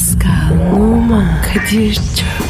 Pascal, Oman, Kadir çok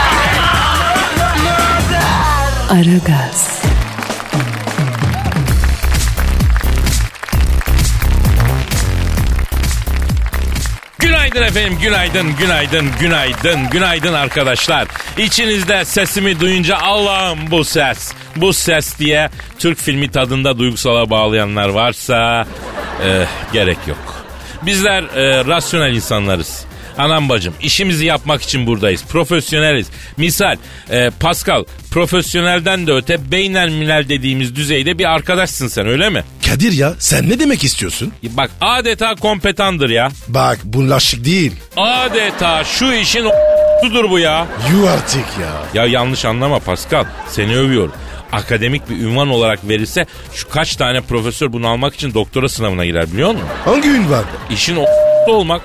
Aragaz, Günaydın efendim, günaydın, günaydın, günaydın, günaydın arkadaşlar. İçinizde sesimi duyunca Allah'ım bu ses, bu ses diye Türk filmi tadında duygusala bağlayanlar varsa eh, gerek yok. Bizler eh, rasyonel insanlarız. Anam bacım işimizi yapmak için buradayız. Profesyoneliz. Misal eh, Pascal profesyonelden de öte beynel milel dediğimiz düzeyde bir arkadaşsın sen öyle mi? Kadir ya sen ne demek istiyorsun? Bak adeta kompetandır ya. Bak bu laşık değil. Adeta şu işin tudur bu ya. You artık ya. Ya yanlış anlama Pascal. Seni övüyorum. Akademik bir ünvan olarak verilse şu kaç tane profesör bunu almak için doktora sınavına girer biliyor musun? Hangi ünvan? İşin o olmak.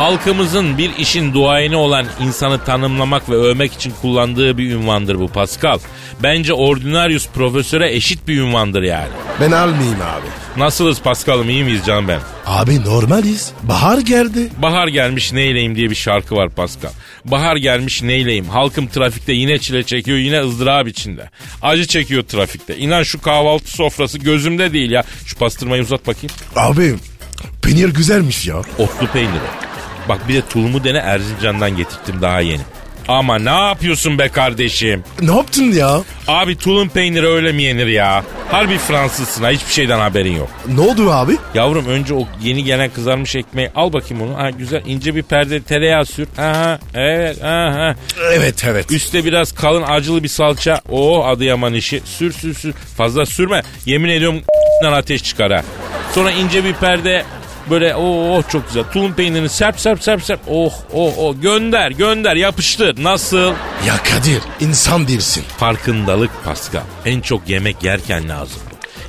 Halkımızın bir işin duayeni olan insanı tanımlamak ve övmek için kullandığı bir ünvandır bu Pascal. Bence ordinarius profesöre eşit bir ünvandır yani. Ben almayayım abi. Nasılız Pascal'ım iyi miyiz canım ben? Abi normaliz. Bahar geldi. Bahar gelmiş neyleyim diye bir şarkı var Pascal. Bahar gelmiş neyleyim. Halkım trafikte yine çile çekiyor yine ızdırap içinde. Acı çekiyor trafikte. İnan şu kahvaltı sofrası gözümde değil ya. Şu pastırmayı uzat bakayım. Abi peynir güzelmiş ya. Otlu peynir o. Bak bir de tulumu dene Erzincan'dan getirttim daha yeni. Ama ne yapıyorsun be kardeşim? Ne yaptın ya? Abi tulum peyniri öyle mi yenir ya? Harbi Fransızsın ha hiçbir şeyden haberin yok. Ne oldu abi? Yavrum önce o yeni gelen kızarmış ekmeği al bakayım onu. Ha güzel ince bir perde tereyağı sür. Aha evet aha. Evet evet. Üste biraz kalın acılı bir salça. Oo Adıyaman işi. Sür sür sür. Fazla sürme. Yemin ediyorum ateş çıkar ha. Sonra ince bir perde böyle oh, oh çok güzel. Tulum peynirini serp serp serp serp. Oh oh oh gönder gönder yapıştır. Nasıl? Ya Kadir insan değilsin. Farkındalık Pascal. En çok yemek yerken lazım.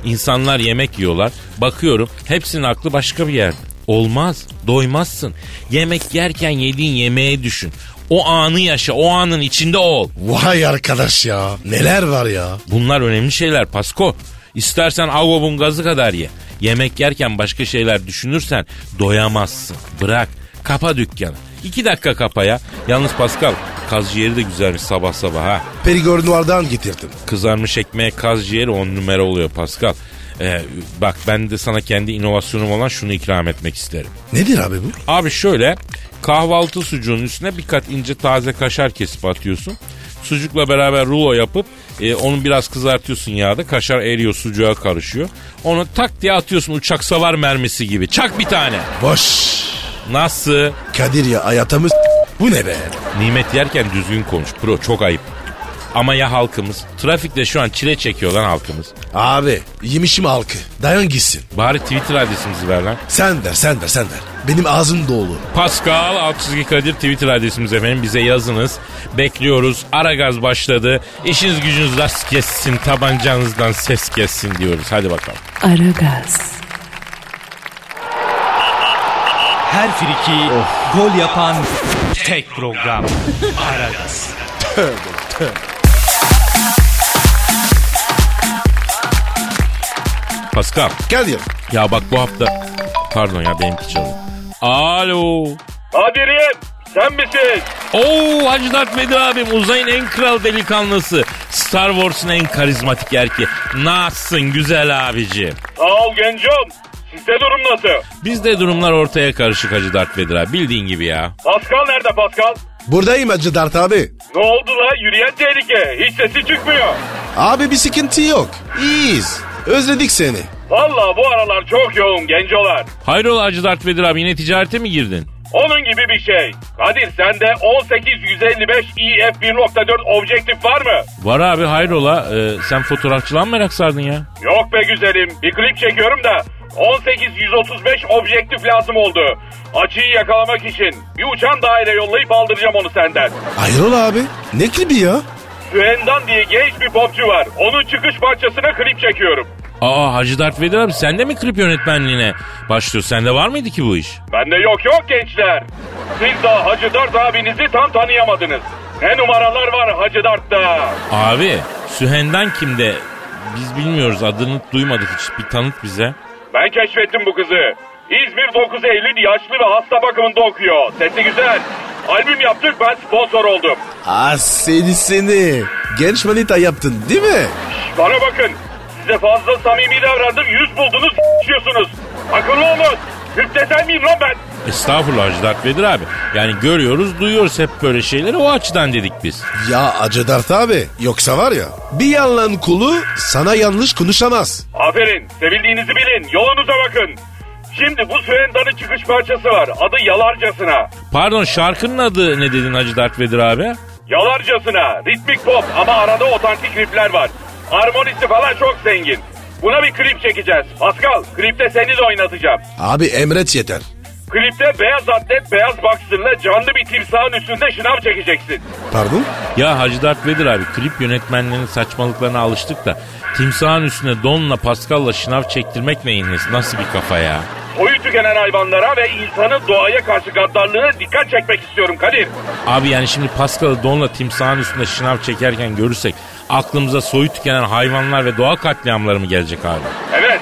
İnsanlar yemek yiyorlar. Bakıyorum hepsinin aklı başka bir yerde. Olmaz. Doymazsın. Yemek yerken yediğin yemeğe düşün. O anı yaşa. O anın içinde ol. Vay arkadaş ya. Neler var ya. Bunlar önemli şeyler Pasko. İstersen avobun gazı kadar ye. Yemek yerken başka şeyler düşünürsen doyamazsın. Bırak. Kapa dükkanı. İki dakika kapa ya. Yalnız Pascal kaz ciğeri de güzelmiş sabah sabah ha. Perigord Noir'dan getirdim. Kızarmış ekmeğe kaz ciğeri on numara oluyor Pascal. Ee, bak ben de sana kendi inovasyonum olan şunu ikram etmek isterim. Nedir abi bu? Abi şöyle kahvaltı sucuğunun üstüne bir kat ince taze kaşar kesip atıyorsun. Sucukla beraber rulo yapıp e, onu biraz kızartıyorsun yağda. Kaşar eriyor sucuğa karışıyor. Onu tak diye atıyorsun uçak savar mermisi gibi. Çak bir tane. Boş. Nasıl? Kadir ya hayatımız bu ne be? Nimet yerken düzgün konuş bro çok ayıp. Ama ya halkımız? Trafikte şu an çile çekiyor lan halkımız. Abi yemişim halkı. Dayan gitsin. Bari Twitter adresimizi ver lan. Sen ver sen ver sen ver. Benim ağzım dolu. Pascal Altçizgi Kadir Twitter adresimiz efendim. Bize yazınız. Bekliyoruz. Ara gaz başladı. İşiniz gücünüz rast kessin. Tabancanızdan ses kessin diyoruz. Hadi bakalım. Aragaz, Her friki gol yapan tek program. Aragaz. Pascal. Kadir. Ya bak bu hafta... Pardon ya benimki çalıyor. Alo. Kadir'im sen misin? Oo Hacı Dert Vedir abim uzayın en kral delikanlısı. Star Wars'un en karizmatik erkeği. Nasılsın güzel abicim? Sağ ol gencim. Sizde durum nasıl? Bizde durumlar ortaya karışık Hacı Dert Vedir abi. Bildiğin gibi ya. Pascal nerede Pascal? Buradayım Hacı Dert abi. Ne oldu la? Yürüyen tehlike. Hiç sesi çıkmıyor. Abi bir sıkıntı yok. İyiyiz. Özledik seni. Valla bu aralar çok yoğun gencolar. Hayrola Hacı Dert Vedir abi yine ticarete mi girdin? Onun gibi bir şey. Kadir sende 18155 EF 1.4 objektif var mı? Var abi hayrola Ee, sen fotoğrafçılığa mı merak sardın ya? Yok be güzelim. Bir klip çekiyorum da 18-135 objektif lazım oldu. Açıyı yakalamak için bir uçan daire yollayıp aldıracağım onu senden. Hayrola abi? Ne klibi ya? Süendan diye genç bir popçu var. Onun çıkış parçasına klip çekiyorum. Aa Hacı Dert Vedir abi sen de mi klip yönetmenliğine başlıyorsun? Sende var mıydı ki bu iş? Bende yok yok gençler. Siz daha Hacı Dert abinizi tam tanıyamadınız. Ne numaralar var Hacı Dart'ta. Abi Sühendan kimde? Biz bilmiyoruz adını duymadık hiç. Bir tanıt bize. Ben keşfettim bu kızı. İzmir 9 Eylül yaşlı ve hasta bakımında okuyor. Sesi güzel. Albüm yaptık ben sponsor oldum. Ah seni seni. Genç manita yaptın değil mi? Bana bakın. Size fazla samimi davrandım. Yüz buldunuz s***yorsunuz. Akıllı olun. Müptezel miyim lan ben? Estağfurullah Hacı Dert Vedir abi. Yani görüyoruz duyuyoruz hep böyle şeyleri o açıdan dedik biz. Ya Acı Dert abi. Yoksa var ya bir yalan kulu sana yanlış konuşamaz. Aferin. Sevildiğinizi bilin. Yolunuza bakın. Şimdi bu Süendan'ın çıkış parçası var. Adı Yalarcasına. Pardon şarkının adı ne dedin Hacı Dert Vedir abi? Yalarcasına. Ritmik pop ama arada otantik riffler var. Harmonisi falan çok zengin. Buna bir klip çekeceğiz. Pascal, klipte seni de oynatacağım. Abi emret yeter. Klipte beyaz atlet, beyaz boxer'la canlı bir timsahın üstünde şınav çekeceksin. Pardon? Ya Hacı Dert Vedir abi klip yönetmenlerinin saçmalıklarına alıştık da timsahın üstüne donla Pascal'la şınav çektirmek neyin nesi? Nasıl bir kafa ya? Soyu tükenen hayvanlara ve insanın doğaya karşı gaddarlığına dikkat çekmek istiyorum Kadir. Abi yani şimdi Pascal'ı donla timsahın üstünde şınav çekerken görürsek aklımıza soyu tükenen hayvanlar ve doğa katliamları mı gelecek abi? Evet.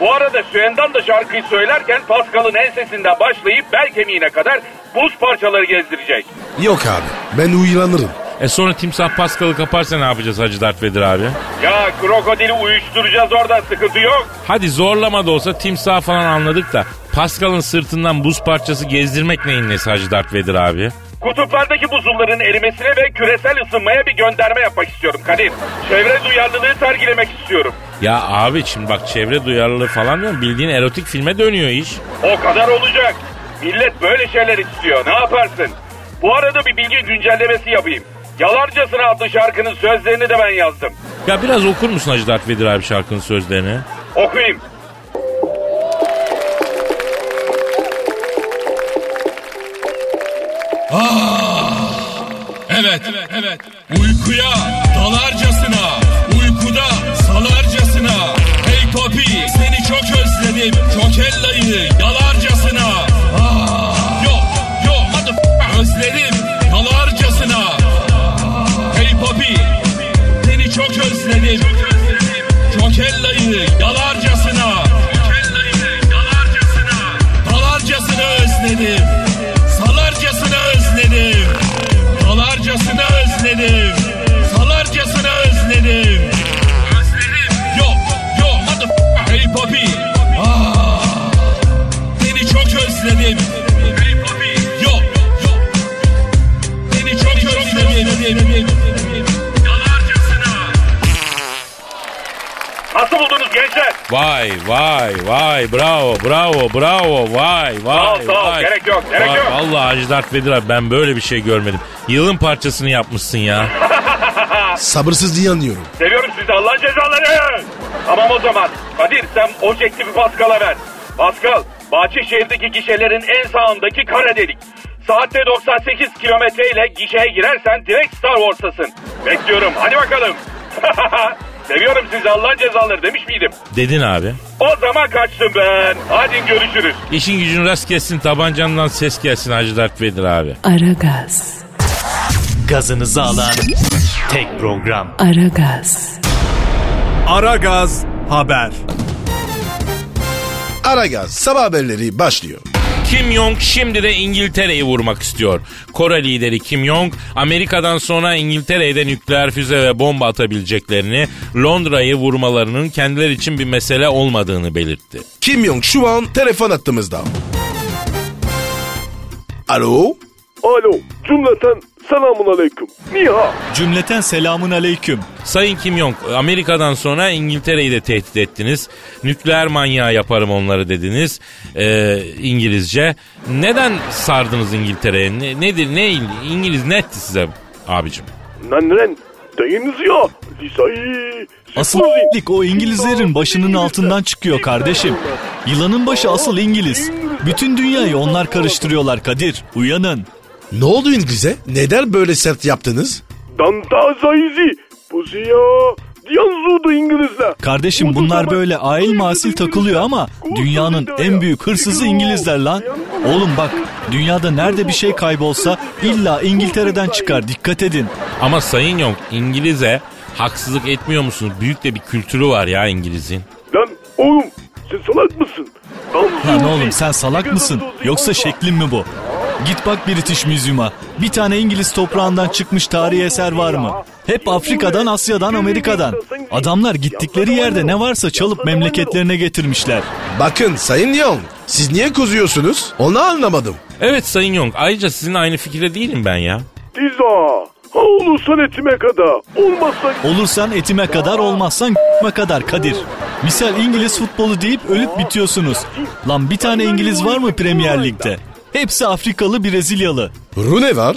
Bu arada Süendan da şarkıyı söylerken Pascal'ın ensesinden başlayıp bel kemiğine kadar buz parçaları gezdirecek. Yok abi ben uylanırım. E sonra timsah Pascal'ı kaparsa ne yapacağız Hacı Dert Vedir abi? Ya krokodili uyuşturacağız orada sıkıntı yok. Hadi zorlama da olsa timsah falan anladık da Pascal'ın sırtından buz parçası gezdirmek neyin nesi Hacı Dert Vedir abi? Kutuplardaki buzulların erimesine ve küresel ısınmaya bir gönderme yapmak istiyorum Kadir. Çevre duyarlılığı sergilemek istiyorum. Ya abi şimdi bak çevre duyarlılığı falan diyorum bildiğin erotik filme dönüyor iş. O kadar olacak. Millet böyle şeyler istiyor. Ne yaparsın? Bu arada bir bilgi güncellemesi yapayım. Yalarcasına adlı şarkının sözlerini de ben yazdım. Ya biraz okur musun Hacı Dert Vedir abi şarkının sözlerini? Okuyayım. Evet, evet. Uykuya dalarcasına, uykuda salarcasına. Hey Popi seni çok özledim, çok ellayı yalarcasına. Vay vay vay bravo bravo bravo vay vay Sağ ol, sağ ol. vay. Gerek yok, gerek Vay, yok. Vallahi Hacı Dert Vedir abi ben böyle bir şey görmedim. Yılın parçasını yapmışsın ya. Sabırsız diye anlıyorum. Seviyorum sizi Allah'ın cezaları. Tamam o zaman. Kadir sen objektifi Pascal'a ver. Pascal, Bahçeşehir'deki gişelerin en sağındaki kara delik. Saatte 98 kilometre ile gişeye girersen direkt Star Wars'tasın. Bekliyorum. Hadi bakalım. Seviyorum sizi Allah'ın cezaları demiş miydim? Dedin abi. O zaman kaçtım ben. Hadi görüşürüz. İşin gücün rast gelsin tabancandan ses gelsin Hacı Dert Vedir abi. Aragaz, Gazınızı alan tek program. Aragaz, Aragaz Haber. Aragaz sabah haberleri başlıyor. Kim Jong şimdi de İngiltere'yi vurmak istiyor. Kore lideri Kim Jong Amerika'dan sonra İngiltere'ye de nükleer füze ve bomba atabileceklerini, Londra'yı vurmalarının kendileri için bir mesele olmadığını belirtti. Kim Jong şu an telefon attığımızda. Alo? Alo, cümleten selamun aleyküm. Niha. Cümleten selamun aleyküm. Sayın Kim Jong Amerika'dan sonra İngiltere'yi de tehdit ettiniz. Nükleer manyağı yaparım onları dediniz ee, İngilizce. Neden sardınız İngiltere'ye? Ne- nedir ne İngiliz ne etti size abicim? Lan lan, Dayınız ya. Lisayı. Asıl lik o İngilizlerin başının altından çıkıyor kardeşim. Yılanın başı asıl İngiliz. Bütün dünyayı onlar karıştırıyorlar Kadir. Uyanın. Ne oldu İngiliz'e? Neden böyle sert yaptınız? Danta zayızi. Buzi ya. Diyanzudu İngilizler. Kardeşim bunlar böyle ail masil takılıyor ama dünyanın en büyük hırsızı İngilizler lan. Oğlum bak dünyada nerede bir şey kaybolsa illa İngiltere'den çıkar dikkat edin. Ama Sayın Yong İngiliz'e haksızlık etmiyor musunuz? Büyük de bir kültürü var ya İngiliz'in. Lan oğlum sen salak mısın? Lan oğlum sen salak mısın? Yoksa şeklin mi bu? Git bak British Museum'a. Bir tane İngiliz toprağından çıkmış tarihi eser var mı? Hep Afrika'dan, Asya'dan, Amerika'dan. Adamlar gittikleri yerde ne varsa çalıp memleketlerine getirmişler. Bakın Sayın Young siz niye kızıyorsunuz? Onu anlamadım. Evet Sayın Yong ayrıca sizinle aynı fikirde değilim ben ya. Diza. Ha olursan etime kadar. Olmazsa Olursan etime kadar olmazsan kadar Kadir. Misal İngiliz futbolu deyip ölüp bitiyorsunuz. Lan bir tane İngiliz var mı Premier Lig'de? Hepsi Afrikalı Brezilyalı. Rune var.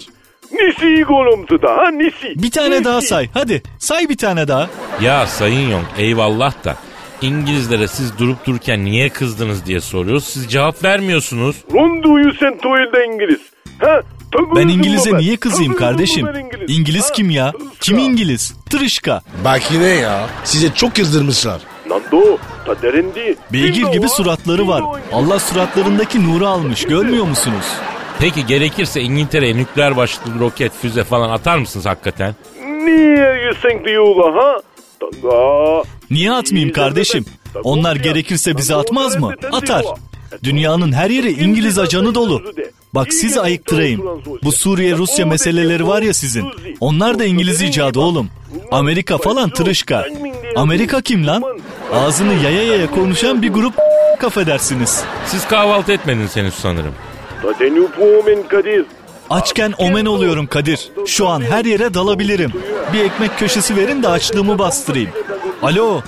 Nisi golümdü da ha nisi. Bir tane Nisi. daha say hadi say bir tane daha. Ya Sayın Yong eyvallah da İngilizlere siz durup dururken niye kızdınız diye soruyoruz. Siz cevap vermiyorsunuz. Ronduyu sen tuvalde İngiliz. Ha? Ben İngiliz'e niye kızayım kardeşim? İngiliz kim ya? Kim İngiliz? Tırışka. Bak yine ya. Size çok kızdırmışlar. Nando, ta derendi. Beygir gibi suratları var. Allah suratlarındaki nuru almış görmüyor musunuz? Peki gerekirse İngiltere'ye nükleer başlıklı roket, füze falan atar mısınız hakikaten? Niye sen diyorlar ha? Tanga. Niye atmayayım kardeşim? Onlar gerekirse bize atmaz mı? Atar. Dünyanın her yeri İngiliz ajanı dolu. Bak sizi ayıktırayım. Bu Suriye Rusya meseleleri var ya sizin. Onlar da İngiliz icadı oğlum. Amerika falan tırışka. Amerika kim lan? Ağzını yaya yaya konuşan bir grup affedersiniz. Siz kahvaltı etmediniz henüz sanırım. Kadir. Açken omen oluyorum Kadir. Şu an her yere dalabilirim. Bir ekmek köşesi verin de açlığımı bastırayım. Alo.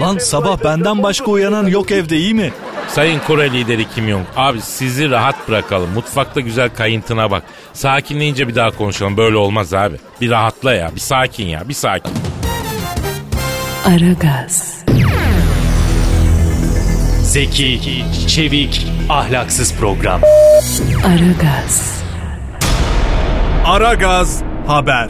Lan sabah benden başka uyanan yok evde iyi mi? Sayın Kore lideri Kim Jong. Abi sizi rahat bırakalım. Mutfakta güzel kayıntına bak. Sakinleyince bir daha konuşalım. Böyle olmaz abi. Bir rahatla ya. Bir sakin ya. Bir sakin. Aragaz, Zeki, çevik, ahlaksız program. Aragaz, Aragaz Haber.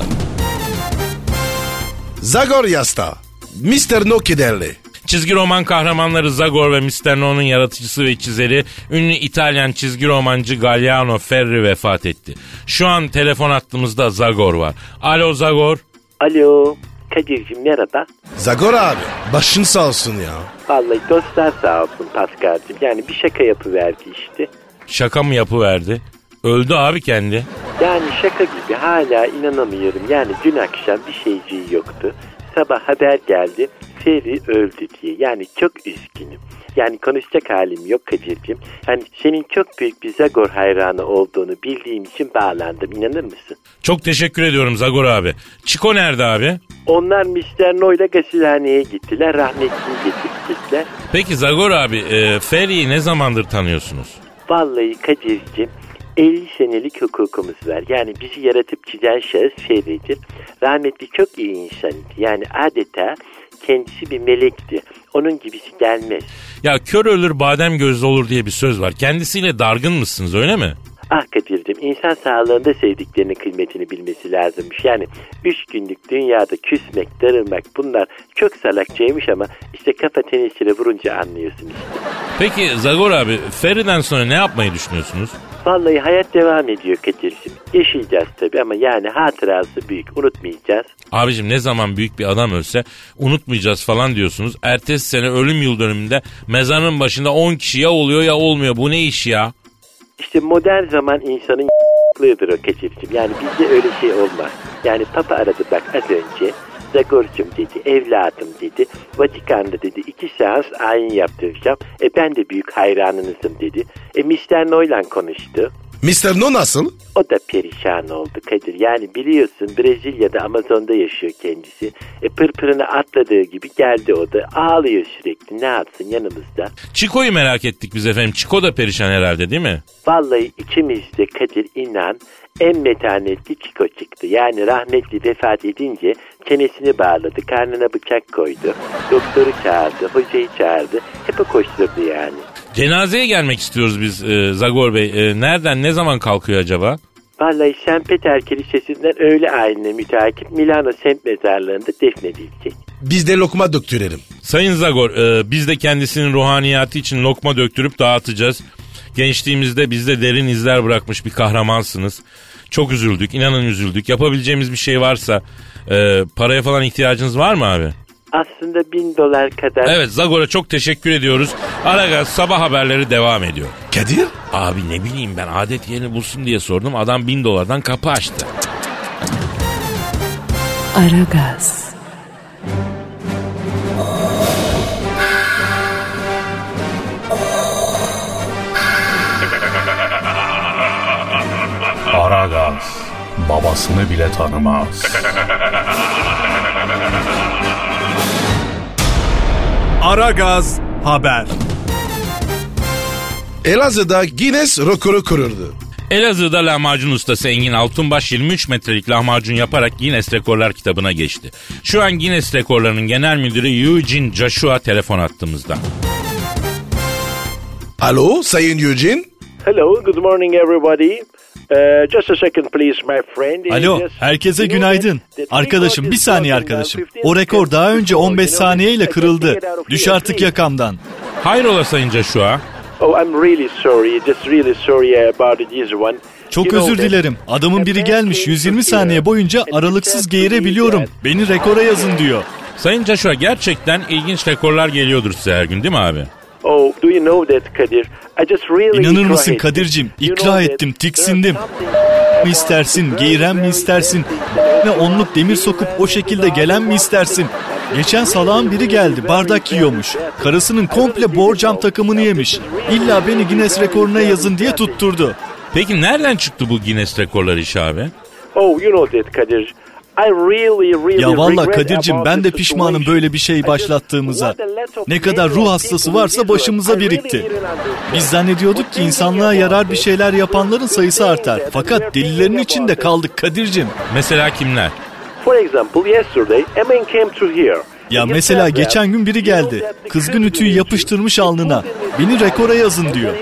Zagor Yasta. Mr. No Kederli. Çizgi roman kahramanları Zagor ve Mr. No'nun yaratıcısı ve çizeri ünlü İtalyan çizgi romancı Galliano Ferri vefat etti. Şu an telefon hattımızda Zagor var. Alo Zagor. Alo. Kadir'cim merhaba. Zagor abi. Başın sağ olsun ya. Vallahi dostlar sağ olsun Paskal'cim. Yani bir şaka yapıverdi işte. Şaka mı yapıverdi? Öldü abi kendi. Yani şaka gibi hala inanamıyorum. Yani dün akşam bir şeyciği yoktu. Sabah haber geldi. Feri öldü diye. Yani çok üzgünüm. Yani konuşacak halim yok Kadir'cim. Yani senin çok büyük bir Zagor hayranı olduğunu bildiğim için bağlandım. İnanır mısın? Çok teşekkür ediyorum Zagor abi. Çiko nerede abi? Onlar Mr. No'yla gasilhaneye gittiler. Rahmetliyi getirttiler. Peki Zagor abi e, Ferri'yi ne zamandır tanıyorsunuz? Vallahi Kadir'cim 50 senelik hukukumuz var. Yani bizi yaratıp çizen şahıs Ferri'dir. Rahmetli çok iyi insanıydı. Yani adeta kendisi bir melekti. Onun gibisi gelmez. Ya kör ölür badem gözlü olur diye bir söz var. Kendisiyle dargın mısınız öyle mi? Ah Kadir'cim insan sağlığında sevdiklerinin kıymetini bilmesi lazımmış. Yani üç günlük dünyada küsmek, darılmak bunlar çok salakçaymış ama işte kafa tenisine vurunca anlıyorsun işte. Peki Zagor abi Ferri'den sonra ne yapmayı düşünüyorsunuz? Vallahi hayat devam ediyor Kadir'cim. Yaşayacağız tabii ama yani hatırası büyük unutmayacağız. Abicim ne zaman büyük bir adam ölse unutmayacağız falan diyorsunuz. Ertesi sene ölüm yıl dönümünde mezarın başında 10 kişi ya oluyor ya olmuyor. Bu ne iş ya? İşte modern zaman insanın lığıdır o Kadir'cim. Yani bizde öyle şey olmaz. Yani Papa aradı bak az önce. Zagor'cum dedi, evladım dedi. Vatikan'da dedi iki seans ayin yaptıracağım. E ben de büyük hayranınızım dedi. E Mr. Noylan konuştu. Mr. No nasıl? O da perişan oldu Kadir. Yani biliyorsun Brezilya'da Amazon'da yaşıyor kendisi. E pırpırını atladığı gibi geldi o da. Ağlıyor sürekli ne yapsın yanımızda. Çiko'yu merak ettik biz efendim. Çiko da perişan herhalde değil mi? Vallahi içimizde Kadir inan en metanetli Çiko çıktı. Yani rahmetli vefat edince çenesini bağladı, karnına bıçak koydu. Doktoru çağırdı, hocayı çağırdı. Hep o koşturdu yani. Cenazeye gelmek istiyoruz biz e, Zagor Bey. E, nereden ne zaman kalkıyor acaba? Vallahi St. Peter Kilisesi'nden öğle ayinine müteakip Milano semt mezarlığında defnedilecek. Biz de lokma döktürelim. Sayın Zagor e, biz de kendisinin ruhaniyatı için lokma döktürüp dağıtacağız. Gençliğimizde bizde derin izler bırakmış bir kahramansınız. Çok üzüldük, inanın üzüldük. Yapabileceğimiz bir şey varsa e, paraya falan ihtiyacınız var mı abi? Aslında bin dolar kadar... Evet Zagor'a çok teşekkür ediyoruz. Aragaz sabah haberleri devam ediyor. Kadir? Abi ne bileyim ben adet yerini bulsun diye sordum. Adam bin dolardan kapı açtı. Aragaz, Aragaz babasını bile tanımaz. Aragaz Haber. Elazığ'da Guinness rekoru kuruldu. Elazığ'da lahmacun ustası Engin Altunbaş 23 metrelik lahmacun yaparak Guinness Rekorlar kitabına geçti. Şu an Guinness Rekorlarının genel müdürü Eugene Joshua telefon attığımızda. Alo Sayın Eugene? Hello, good morning everybody. Uh, just a second please my friend. Alo, herkese günaydın. Arkadaşım bir saniye broken arkadaşım. O 15 rekor daha önce 15 You know, saniyeyle kırıldı. Düş artık yakamdan. Hayrola Sayın Joshua? Oh, I'm really sorry. Just really sorry about this one. Çok özür dilerim. Adamın biri gelmiş 120 saniye boyunca aralıksız geğirebiliyorum. Beni rekora yazın diyor. Sayın Joshua gerçekten ilginç rekorlar geliyordur size her gün değil mi abi? Oh, do you know that Kadir? I just really İnanır mısın. Kadir'cim? You İkra ettim, tiksindim. mi istersin, geğiren mi istersin, ne onluk demir sokup o şekilde gelen mi istersin? Geçen salağın biri geldi, bardak yiyormuş. Karısının komple borcam takımını yemiş. İlla beni Guinness rekoruna yazın diye tutturdu. Peki nereden çıktı bu Guinness Rekorlar işi abi? Oh, you know that Kadir. I really, really Ya valla Kadir'cim ben de pişmanım böyle bir şey başlattığımıza. Ne kadar ruh hastası varsa başımıza birikti. Biz zannediyorduk ki insanlığa yarar bir şeyler yapanların sayısı artar. Fakat delilerin içinde kaldık Kadir'cim. Mesela kimler? Ya mesela geçen gün biri geldi. Kızgın ütüyü yapıştırmış alnına. Beni rekora yazın diyor.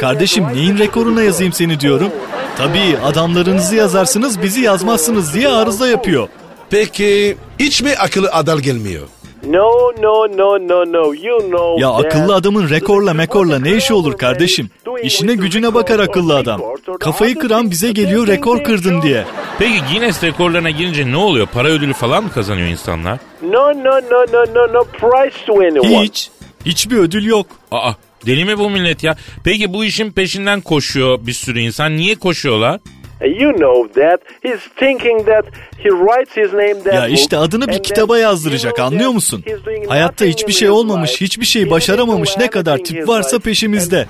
Kardeşim neyin rekoruna yazayım seni diyorum. Tabii adamlarınızı yazarsınız bizi yazmazsınız diye arıza yapıyor. Peki hiç mi akıllı adal gelmiyor? No, no, no, no, no. You know Ya akıllı adamın rekorla mekorla ne işi olur kardeşim? İşine gücüne bakar akıllı adam. Kafayı kıran bize geliyor rekor kırdın diye. Peki Guinness Rekorlarına girince ne oluyor? Para ödülü falan mı kazanıyor insanlar? No, no, no, no, no, no price to anyone. Hiç. Hiçbir ödül yok. Aa deli mi bu millet ya? Peki bu işin peşinden koşuyor bir sürü insan. Niye koşuyorlar? You know that. He's thinking that he writes his name that Ya işte adını bir kitaba yazdıracak anlıyor musun? Hayatta nothing hiçbir şey olmamış, hiçbir şey başaramamış ne kadar tip varsa peşimizde.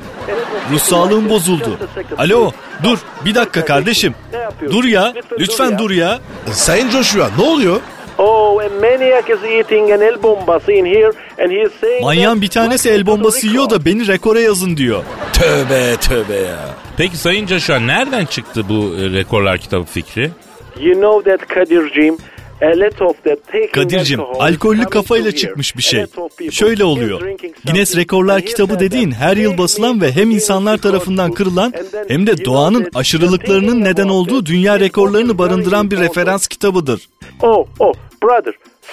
Ruh sağlığım bozuldu. Alo dur bir dakika kardeşim. Dur ya Lütfen dur ya. Sayın Joshua ne oluyor? Oh, a maniac is eating an el bombası in here and he is saying Manyağın that- bir tanesi el bombası yiyor da beni rekora yazın diyor. Tövbe tövbe ya. Peki Sayın Joshua nereden çıktı bu e, rekorlar kitabı fikri? You know that Kadir'cim Kadir'cim alkollü kafayla çıkmış bir şey. Şöyle oluyor. Guinness. Rekorlar kitabı dediğin her yıl basılan ve hem insanlar tarafından kırılan hem de doğanın aşırılıklarının neden olduğu dünya rekorlarını barındıran bir referans kitabıdır. Oh, oh,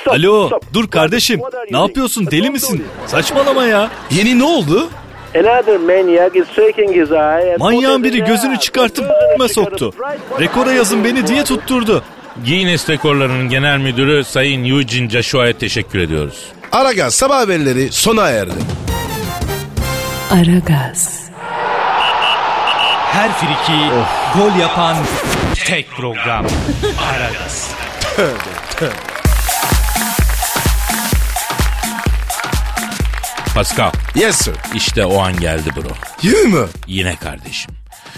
Alo dur kardeşim ne yapıyorsun Don't deli misin? Saçmalama ya. Yeni ne oldu? Another maniac is shaking his eye and Manyağın biri gözünü çıkartıp soktu. Rekora yazın beni diye tutturdu. Guinness Rekorlarının genel müdürü Sayın Eugene Joshua'ya teşekkür ediyoruz. Aragaz sabah haberleri sona erdi. Aragaz, Her friki gol yapan tek program. Aragaz. Pascal Yes sir. işte o an geldi bro. Yürü mü? Yine kardeşim.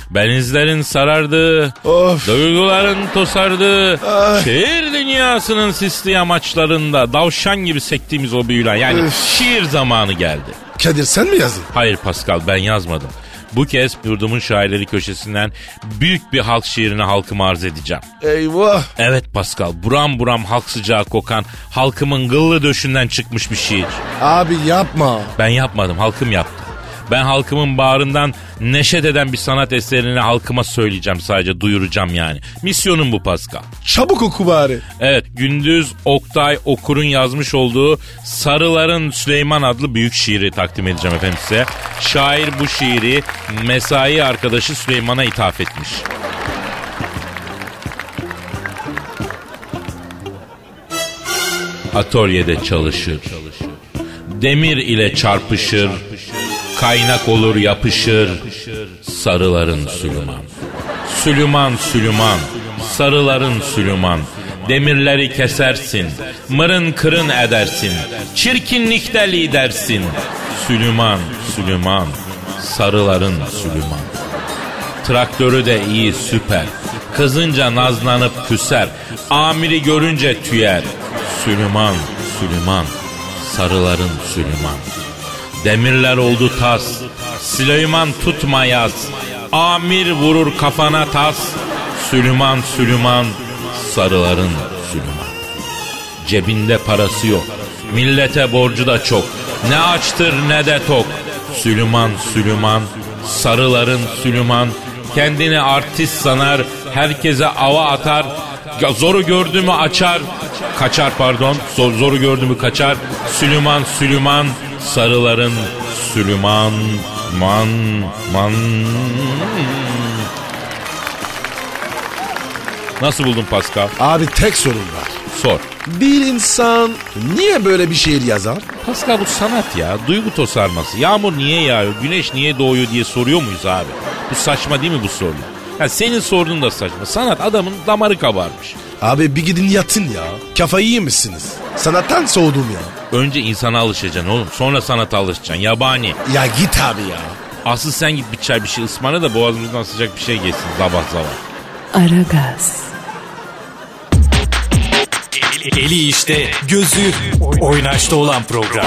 Benizlerin sarardı, Of. duyguların tosardı, Ay. şehir dünyasının sisli yamaçlarında davşan gibi sektiğimiz o büyülen yani Üf. şiir zamanı geldi. Kadir sen mi yazdın? Hayır Pascal ben yazmadım. Bu kez yurdumun şairleri köşesinden büyük bir halk şiirini halkıma arz edeceğim. Eyvah. Evet Pascal, buram buram halk sıcağı kokan, halkımın gıllı döşünden çıkmış bir şiir. Abi yapma. Ben yapmadım, halkım yaptı. Ben halkımın bağrından neşet eden bir sanat eserini halkıma söyleyeceğim sadece, duyuracağım yani. Misyonum bu Pascal. Çabuk oku bari. Evet, Gündüz Oktay Okur'un yazmış olduğu Sarıların Süleyman adlı büyük şiiri takdim edeceğim efendim size. Şair bu şiiri mesai arkadaşı Süleyman'a ithaf etmiş. Atölyede çalışır. Demir ile çarpışır. Kaynak olur yapışır. Sarıların Süleyman. Süleyman Süleyman. Sarıların Süleyman. Demirleri kesersin. Mırın kırın edersin. Çirkinlikte lidersin. Süleyman Süleyman. Sarıların Süleyman. Traktörü de iyi süper. Kızınca nazlanıp küser. Amiri görünce tüyer. Süleyman, Süleyman. Sarıların Süleyman. Demirler oldu tas. Süleyman tutma yaz. Amir vurur kafana tas. Süleyman, Süleyman. Sarıların Süleyman. Cebinde parası yok. Millete borcu da çok. Ne açtır ne de tok. Süleyman, Süleyman. Sarıların Süleyman. Kendini artist sanar. Herkese ava atar. Zoru gördü açar. Kaçar pardon. Zor, zoru gördü mü kaçar. Süleyman, Süleyman. Sarıların Süleyman. Man, man. Nasıl buldun Pascal? Abi tek sorun var. Sor. Bir insan niye böyle bir şiir yazar? Pascal bu sanat ya. Duygu tosarması. Yağmur niye yağıyor, güneş niye doğuyor diye soruyor muyuz abi? Bu saçma değil mi bu soru? Ya senin sorduğun da saçma. Sanat adamın damarı kabarmış. Abi bir gidin yatın ya. Kafayı yemişsiniz. Sanattan soğudum ya. Önce insana alışacaksın oğlum. Sonra sanata alışacaksın. Yabani. Ya git abi ya. Asıl sen git bir çay bir şey ısmarla da boğazımızdan sıcak bir şey geçsin. Zabah zabah. Aragaz, Eli işte, gözü oynaşta olan program.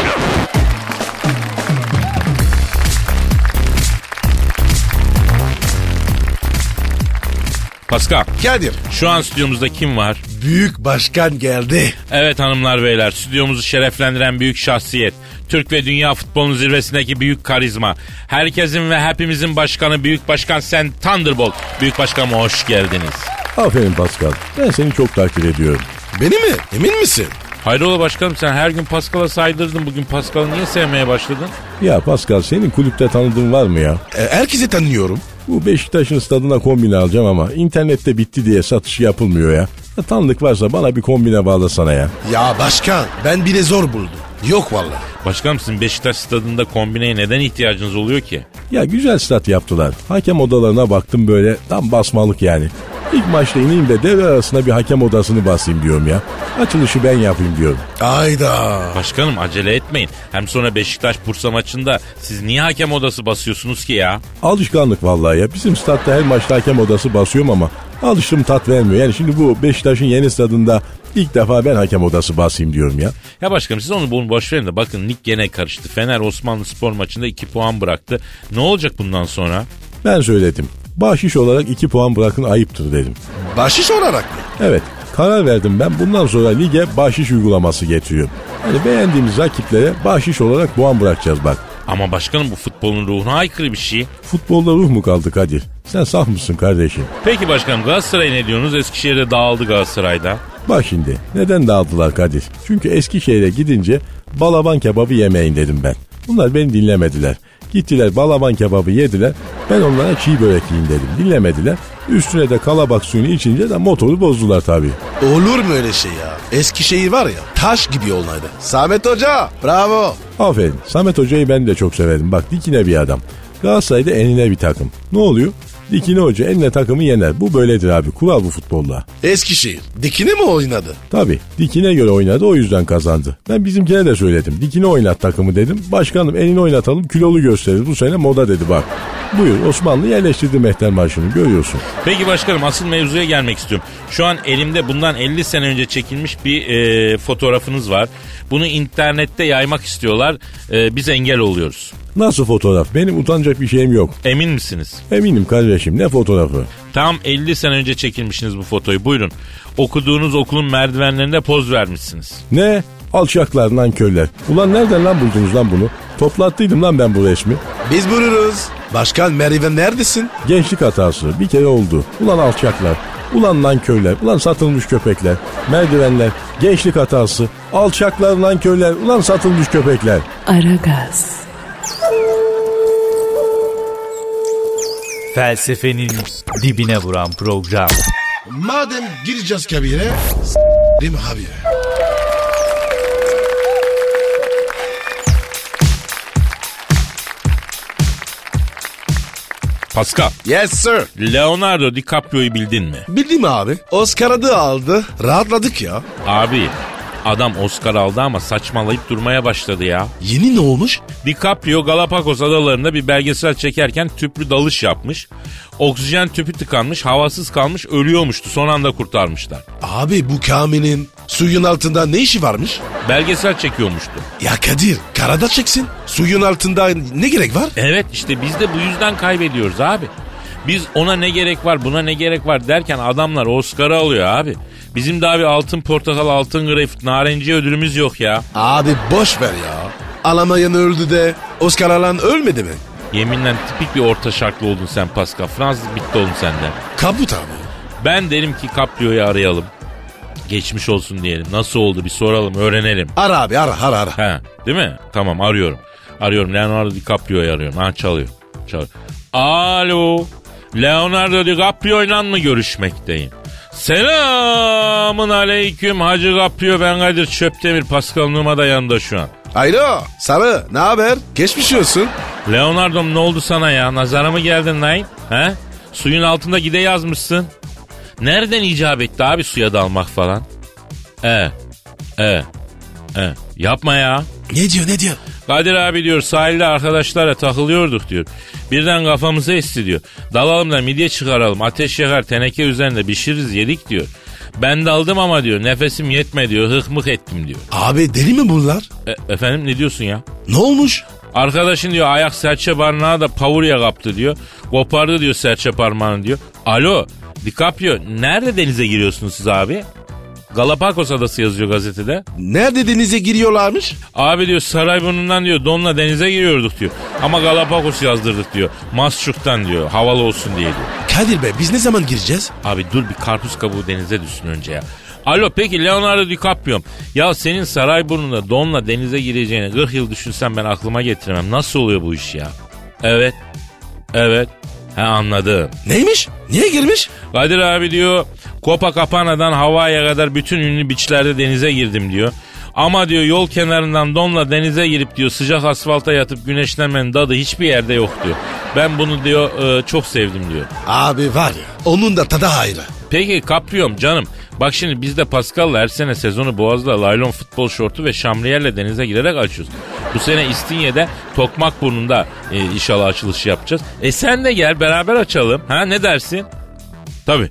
Pascal. Kadir. Şu an stüdyomuzda kim var? Büyük başkan geldi. Evet hanımlar beyler stüdyomuzu şereflendiren büyük şahsiyet. Türk ve dünya futbolunun zirvesindeki büyük karizma. Herkesin ve hepimizin başkanı Büyük Başkan Sen Thunderbolt. Büyük Başkanım hoş geldiniz. Aferin Pascal. Ben seni çok takdir ediyorum. Beni mi? Emin misin? Hayrola başkanım sen her gün Pascal'a saydırdın. Bugün Pascal'ı niye sevmeye başladın? Ya Pascal senin kulüpte tanıdığın var mı ya? E, herkesi tanıyorum. Bu Beşiktaş'ın stadına kombine alacağım ama internette bitti diye satışı yapılmıyor ya. ya tanıdık varsa bana bir kombine bağlasana ya. Ya başkan ben bile zor buldum. Yok vallahi. Başkanım sizin Beşiktaş stadında kombineye neden ihtiyacınız oluyor ki? Ya güzel stat yaptılar. Hakem odalarına baktım böyle tam basmalık yani. İlk maçta ineyim de devre arasında bir hakem odasını basayım diyorum ya. Açılışı ben yapayım diyorum. Ayda. Başkanım acele etmeyin. Hem sonra Beşiktaş Bursa maçında siz niye hakem odası basıyorsunuz ki ya? Alışkanlık vallahi ya. Bizim statta her maçta hakem odası basıyorum ama alıştım tat vermiyor. Yani şimdi bu Beşiktaş'ın yeni stadında ilk defa ben hakem odası basayım diyorum ya. Ya başkanım siz onu bunu boş verin de bakın lig gene karıştı. Fener Osmanlı Spor maçında 2 puan bıraktı. Ne olacak bundan sonra? Ben söyledim. Bahşiş olarak 2 puan bırakın ayıptır dedim. Bahşiş olarak mı? Evet karar verdim ben bundan sonra lige bahşiş uygulaması getiriyorum. Yani beğendiğimiz rakiplere bahşiş olarak puan bırakacağız bak. Ama başkanım bu futbolun ruhuna aykırı bir şey. Futbolda ruh mu kaldı Kadir? Sen saf mısın kardeşim? Peki başkanım Galatasaray ne diyorsunuz? Eskişehir'de dağıldı Galatasaray'da. Bak şimdi neden dağıldılar Kadir? Çünkü Eskişehir'e gidince balaban kebabı yemeyin dedim ben. Bunlar beni dinlemediler. Gittiler balaban kebabı yediler. Ben onlara çiğ börek yiyin dedim. Dinlemediler. Üstüne de kalabak suyunu içince de motoru bozdular tabii. Olur mu öyle şey ya? Eskişehir var ya taş gibi olaydı. Samet Hoca bravo. Aferin. Samet Hoca'yı ben de çok severim. Bak dikine bir adam. Galatasaray'da enine bir takım. Ne oluyor? Dikine Hoca enine takımı yener. Bu böyledir abi. Kural bu futbolda. Eskişehir dikine mi oynadı? Tabii. Dikine göre oynadı o yüzden kazandı. Ben bizimkine de söyledim. Dikine oynat takımı dedim. Başkanım enini oynatalım kilolu gösterir. Bu sene moda dedi bak. Buyur Osmanlı yerleştirdi Mehter Marşı'nı görüyorsun. Peki başkanım asıl mevzuya gelmek istiyorum. Şu an elimde bundan 50 sene önce çekilmiş bir e, fotoğrafınız var. Bunu internette yaymak istiyorlar. E, biz engel oluyoruz. Nasıl fotoğraf? Benim utanacak bir şeyim yok. Emin misiniz? Eminim kardeşim ne fotoğrafı? Tam 50 sene önce çekilmişsiniz bu fotoyu. Buyurun. Okuduğunuz okulun merdivenlerinde poz vermişsiniz. Ne? Alçaklar nankörler. Ulan nereden lan buldunuz lan bunu? Toplattıydım lan ben bu resmi. Biz vururuz. Başkan Merve neredesin? Gençlik hatası bir kere oldu. Ulan alçaklar. Ulan nankörler. Ulan satılmış köpekler. Merdivenler. Gençlik hatası. Alçaklar nankörler. Ulan satılmış köpekler. Aragaz, Felsefenin dibine vuran program. Madem gireceğiz kabire, s**rim abi. Pascal, Yes sir. Leonardo DiCaprio'yu bildin mi? Bildim abi. Oscar adı aldı. Rahatladık ya. Abi, adam Oscar aldı ama saçmalayıp durmaya başladı ya. Yeni ne olmuş? DiCaprio Galapagos adalarında bir belgesel çekerken tüplü dalış yapmış. Oksijen tüpü tıkanmış, havasız kalmış, ölüyormuştu. Son anda kurtarmışlar. Abi bu Kamil'in suyun altında ne işi varmış? Belgesel çekiyormuştu. Ya Kadir karada çeksin. Suyun altında ne gerek var? Evet işte biz de bu yüzden kaybediyoruz abi. Biz ona ne gerek var buna ne gerek var derken adamlar Oscar'ı alıyor abi. Bizim daha bir altın portakal altın greyfurt narenciye ödülümüz yok ya. Abi boş ver ya. Alamayan öldü de Oscar alan ölmedi mi? Yeminle tipik bir orta şarklı oldun sen Pascal. Fransız bitti oğlum senden. Kabut abi. Ben derim ki Caprio'yu arayalım. Geçmiş olsun diyelim. Nasıl oldu bir soralım öğrenelim. Ara abi ara ara ara. He, değil mi? Tamam arıyorum. Arıyorum Leonardo DiCaprio'yu arıyorum. Ha çalıyor. Çalıyor. Alo. Leonardo DiCaprio ile mı görüşmekteyim? Selamın aleyküm Hacı Caprio ben Kadir Çöptemir Pascal Numa da yanında şu an. Alo Sarı ne haber? Geçmiş olsun. Leonardo'm ne oldu sana ya? Nazara mı geldin lan? He? Suyun altında gide yazmışsın. Nereden icap etti abi suya dalmak falan? E, e, e. Yapma ya. Ne diyor ne diyor? Kadir abi diyor sahilde arkadaşlarla takılıyorduk diyor. Birden kafamıza esti diyor. Dalalım da midye çıkaralım. Ateş yakar teneke üzerinde pişiririz yedik diyor. Ben daldım ama diyor nefesim yetme diyor hık mık ettim diyor. Abi deli mi bunlar? E, efendim ne diyorsun ya? Ne olmuş? Arkadaşın diyor ayak serçe barınağı da pavurya kaptı diyor. Kopardı diyor serçe parmağını diyor. Alo DiCaprio nerede denize giriyorsunuz siz abi? Galapagos adası yazıyor gazetede. Nerede denize giriyorlarmış? Abi diyor Sarayburnu'ndan diyor donla denize giriyorduk diyor. Ama Galapagos yazdırdık diyor. Masçuk'tan diyor havalı olsun diye diyor. Kadir be biz ne zaman gireceğiz? Abi dur bir karpuz kabuğu denize düşsün önce ya. Alo peki Leonardo DiCaprio'm. Ya senin Sarayburnu'nda donla denize gireceğini 40 yıl düşünsem ben aklıma getiremem. Nasıl oluyor bu iş ya? Evet. Evet. He anladım. Neymiş? Niye girmiş? Kadir abi diyor Copacapana'dan Hawaii'ye kadar bütün ünlü biçlerde denize girdim diyor. Ama diyor yol kenarından donla denize girip diyor sıcak asfalta yatıp güneşlenmenin tadı hiçbir yerde yok diyor. Ben bunu diyor e, çok sevdim diyor. Abi var ya onun da tadı ayrı. Peki Caprio'm canım bak şimdi biz de Pascal'la her sene sezonu Boğaz'da laylon futbol şortu ve şamriyerle denize girerek açıyoruz. Bu sene İstinye'de Tokmakburnu'nda e, inşallah açılışı yapacağız. E sen de gel beraber açalım. Ha ne dersin? Tabii.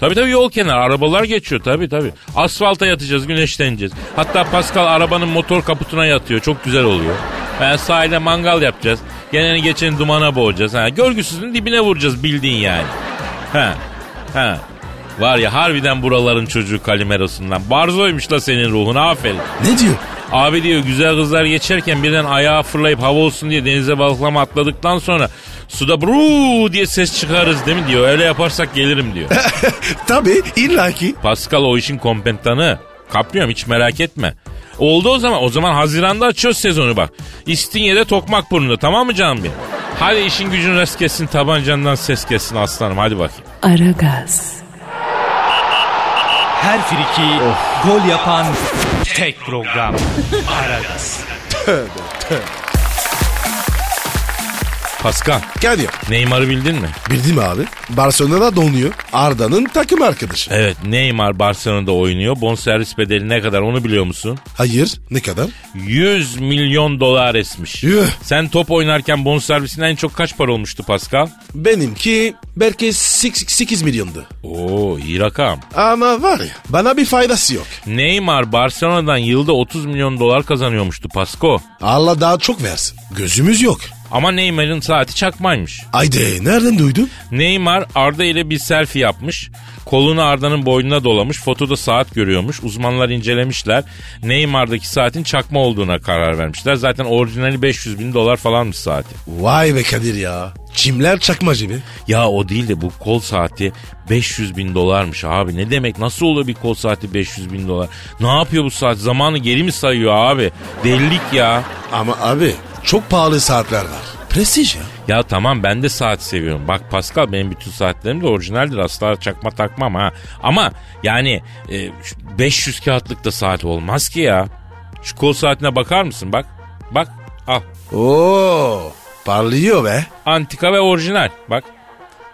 Tabii tabii yol kenarı arabalar geçiyor tabii tabii. Asfalta yatacağız güneşleneceğiz. Hatta Pascal arabanın motor kaputuna yatıyor çok güzel oluyor. Yani sahilde mangal yapacağız. Geleni geçeni dumana boğacağız. Ha, görgüsüzün dibine vuracağız bildiğin yani. Ha, ha. Var ya harbiden buraların çocuğu Kalimeros'undan. Barzoymuş la senin ruhun aferin. Ne diyor? Abi diyor güzel kızlar geçerken birden ayağa fırlayıp hava olsun diye denize balıklama atladıktan sonra suda bru diye ses çıkarız değil mi diyor. Öyle yaparsak gelirim diyor. Tabii illaki. Pascal o işin kompetanı. Kaplıyorum hiç merak etme. Oldu o zaman. O zaman Haziran'da açıyoruz sezonu bak. İstinye'de tokmak burnunda tamam mı canım benim? Hadi işin gücün rast kessin tabancandan ses kessin aslanım hadi bakayım. Aragaz, Her friki gol yapan tek program. Aragaz. Pascal Kadir. Neymar'ı bildin mi? Bildim abi. Barcelona'da donuyor. Arda'nın takım arkadaşı. Evet Neymar Barcelona'da oynuyor. Bonservis bedeli ne kadar onu biliyor musun? Hayır ne kadar? 100 milyon dolar esmiş. Yuh. Sen top oynarken bonservisine en çok kaç para olmuştu Pascal? Benimki belki 8 milyondu. Oo iyi rakam. Ama var ya bana bir faydası yok. Neymar Barcelona'dan yılda 30 milyon dolar kazanıyormuştu Pasko. Allah daha çok versin. Gözümüz yok. Ama Neymar'ın saati çakmaymış. Haydi nereden duydun? Neymar Arda ile bir selfie yapmış. Kolunu Arda'nın boynuna dolamış. Fotoda saat görüyormuş. Uzmanlar incelemişler. Neymar'daki saatin çakma olduğuna karar vermişler. Zaten orijinali 500 bin dolar falanmış saati. Vay be Kadir ya. Çimler çakmacı mı? Ya o değil de bu kol saati 500 bin dolarmış abi. Ne demek nasıl oluyor bir kol saati 500 bin dolar? Ne yapıyor bu saat? Zamanı geri mi sayıyor abi? Delilik ya. Ama abi çok pahalı saatler var. Prestij ya. Ya tamam ben de saat seviyorum. Bak Pascal benim bütün saatlerim de orijinaldir. Asla çakma takmam ha. Ama yani e, şu 500 kağıtlık da saat olmaz ki ya. Şu kol saatine bakar mısın? Bak. Bak. Al. Oo, parlıyor be. Antika ve orijinal. Bak.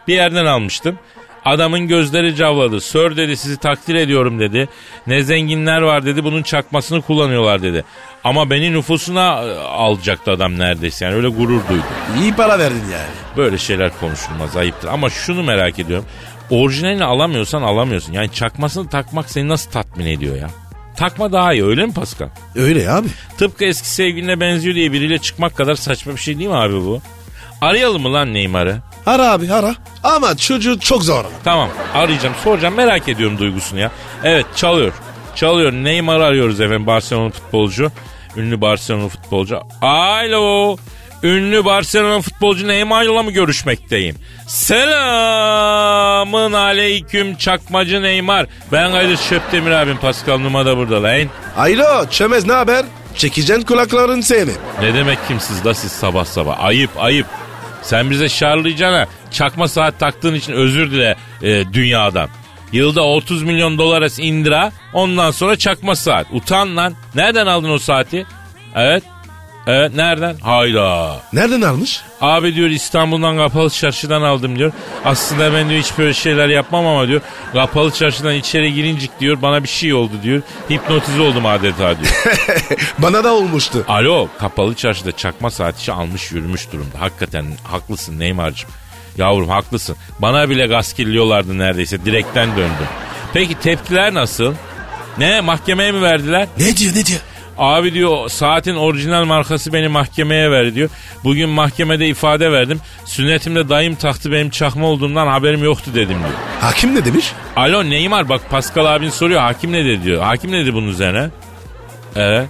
Bir yerden almıştım. Adamın gözleri cavladı. Sör dedi sizi takdir ediyorum dedi. Ne zenginler var dedi bunun çakmasını kullanıyorlar dedi. Ama beni nüfusuna e, alacaktı adam neredeyse yani öyle gurur duydu. İyi para verdin yani. Böyle şeyler konuşulmaz ayıptır. Ama şunu merak ediyorum. Orijinalini alamıyorsan alamıyorsun. Yani çakmasını takmak seni nasıl tatmin ediyor ya? Takma daha iyi öyle mi Pascal? Öyle abi. Tıpkı eski sevgiline benziyor diye biriyle çıkmak kadar saçma bir şey değil mi abi bu? Arayalım mı lan Neymar'ı? Ara abi ara. Ama çocuğu çok zor. Tamam arayacağım soracağım merak ediyorum duygusunu ya. Evet çalıyor. Çalıyor Neymar'ı arıyoruz efendim Barcelona futbolcu. Ünlü Barcelona futbolcu. Alo. Ünlü Barcelona futbolcu Neymar'la mı görüşmekteyim? Selamın aleyküm çakmacı Neymar. Ben Kadir Şöptemir abim Pascal Numa da burada lan. Alo çömez ne haber? Çekeceksin kulakların seni. Ne demek kimsiz la siz sabah sabah? Ayıp ayıp. Sen bize şarlayacağına çakma saat taktığın için özür dile e, dünyadan. Yılda 30 milyon dolara indira ondan sonra çakma saat. Utan lan. Nereden aldın o saati? Evet. Evet nereden? Hayda. Nereden almış? Abi diyor İstanbul'dan kapalı çarşıdan aldım diyor. Aslında ben diyor hiç böyle şeyler yapmam ama diyor. Kapalı çarşıdan içeri girincik diyor bana bir şey oldu diyor. Hipnotize oldum adeta diyor. Bana da olmuştu. Alo kapalı çarşıda çakma saat işi almış yürümüş durumda. Hakikaten haklısın Neymar'cığım. Yavrum haklısın. Bana bile gaz kirliyorlardı neredeyse. Direkten döndüm. Peki tepkiler nasıl? Ne mahkemeye mi verdiler? Ne diyor ne diyor? Abi diyor saatin orijinal markası beni mahkemeye ver diyor. Bugün mahkemede ifade verdim. Sünnetimde dayım taktı benim çakma olduğumdan haberim yoktu dedim diyor. Hakim ne demiş? Alo Neymar bak Pascal abin soruyor hakim ne dedi diyor. Hakim ne dedi bunun üzerine? Evet.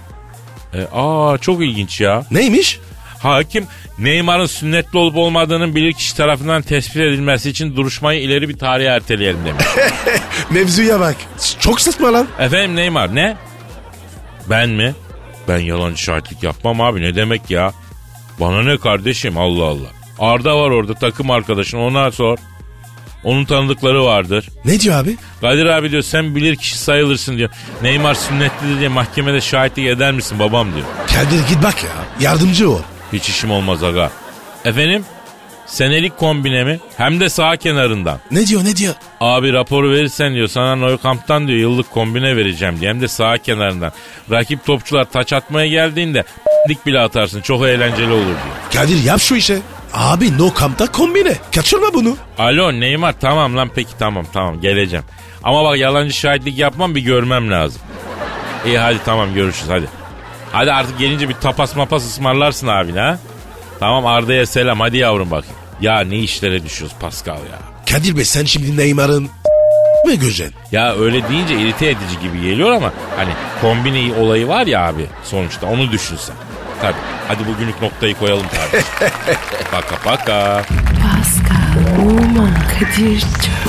E, aa çok ilginç ya. Neymiş? Hakim Neymar'ın sünnetli olup olmadığının bilirkişi tarafından tespit edilmesi için duruşmayı ileri bir tarihe erteleyelim demiş. Mevzuya bak. Çok saçma lan. Efendim Neymar ne? Ben mi? Ben yalancı şahitlik yapmam abi ne demek ya? Bana ne kardeşim Allah Allah. Arda var orada takım arkadaşın ona sor. Onun tanıdıkları vardır. Ne diyor abi? Kadir abi diyor sen bilir kişi sayılırsın diyor. Neymar sünnetlidir diye mahkemede şahitlik eder misin babam diyor. Kadir git bak ya. Yardımcı ol. Hiç işim olmaz aga. Efendim? Senelik kombine mi? Hem de sağ kenarından. Ne diyor ne diyor? Abi raporu verirsen diyor sana Neukamp'tan diyor yıllık kombine vereceğim diye. Hem de sağ kenarından. Rakip topçular taç atmaya geldiğinde dik bile atarsın çok eğlenceli olur diyor. Kadir yap şu işe. Abi no kampta kombine. Kaçırma bunu. Alo Neymar tamam lan peki tamam tamam geleceğim. Ama bak yalancı şahitlik yapmam bir görmem lazım. İyi hadi tamam görüşürüz hadi. Hadi artık gelince bir tapas mapas ısmarlarsın abine ha. Tamam Arda'ya selam hadi yavrum bakayım. Ya ne işlere düşüyoruz Pascal ya. Kadir Bey sen şimdi Neymar'ın mi göreceksin? Ya öyle deyince irite edici gibi geliyor ama hani kombine olayı var ya abi sonuçta onu düşünsen. Tabii. Hadi bugünlük noktayı koyalım kardeşim. paka paka. Pascal, Oman, Kadir çok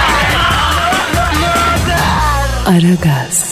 Aragaz.